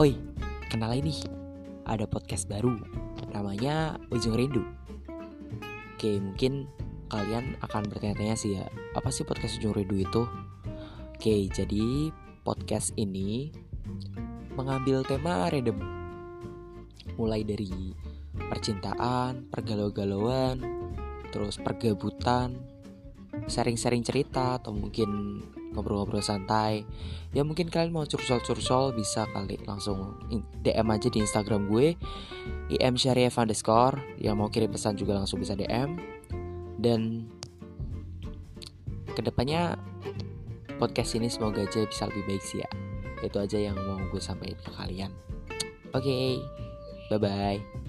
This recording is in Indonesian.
Oi, kenal ini. Ada podcast baru. Namanya Ujung Rindu. Oke, mungkin kalian akan bertanya-tanya sih ya Apa sih podcast Ujung Rindu itu? Oke, jadi podcast ini Mengambil tema random. Mulai dari percintaan, pergalau-galauan Terus pergabutan Sharing-sharing cerita Atau mungkin ngobrol-ngobrol santai. Ya mungkin kalian mau curcol-curcol bisa kali langsung DM aja di Instagram gue im syariah underscore. Yang mau kirim pesan juga langsung bisa DM dan ke depannya podcast ini semoga aja bisa lebih baik sih ya. Itu aja yang mau gue sampaikan ke kalian. Oke okay, bye bye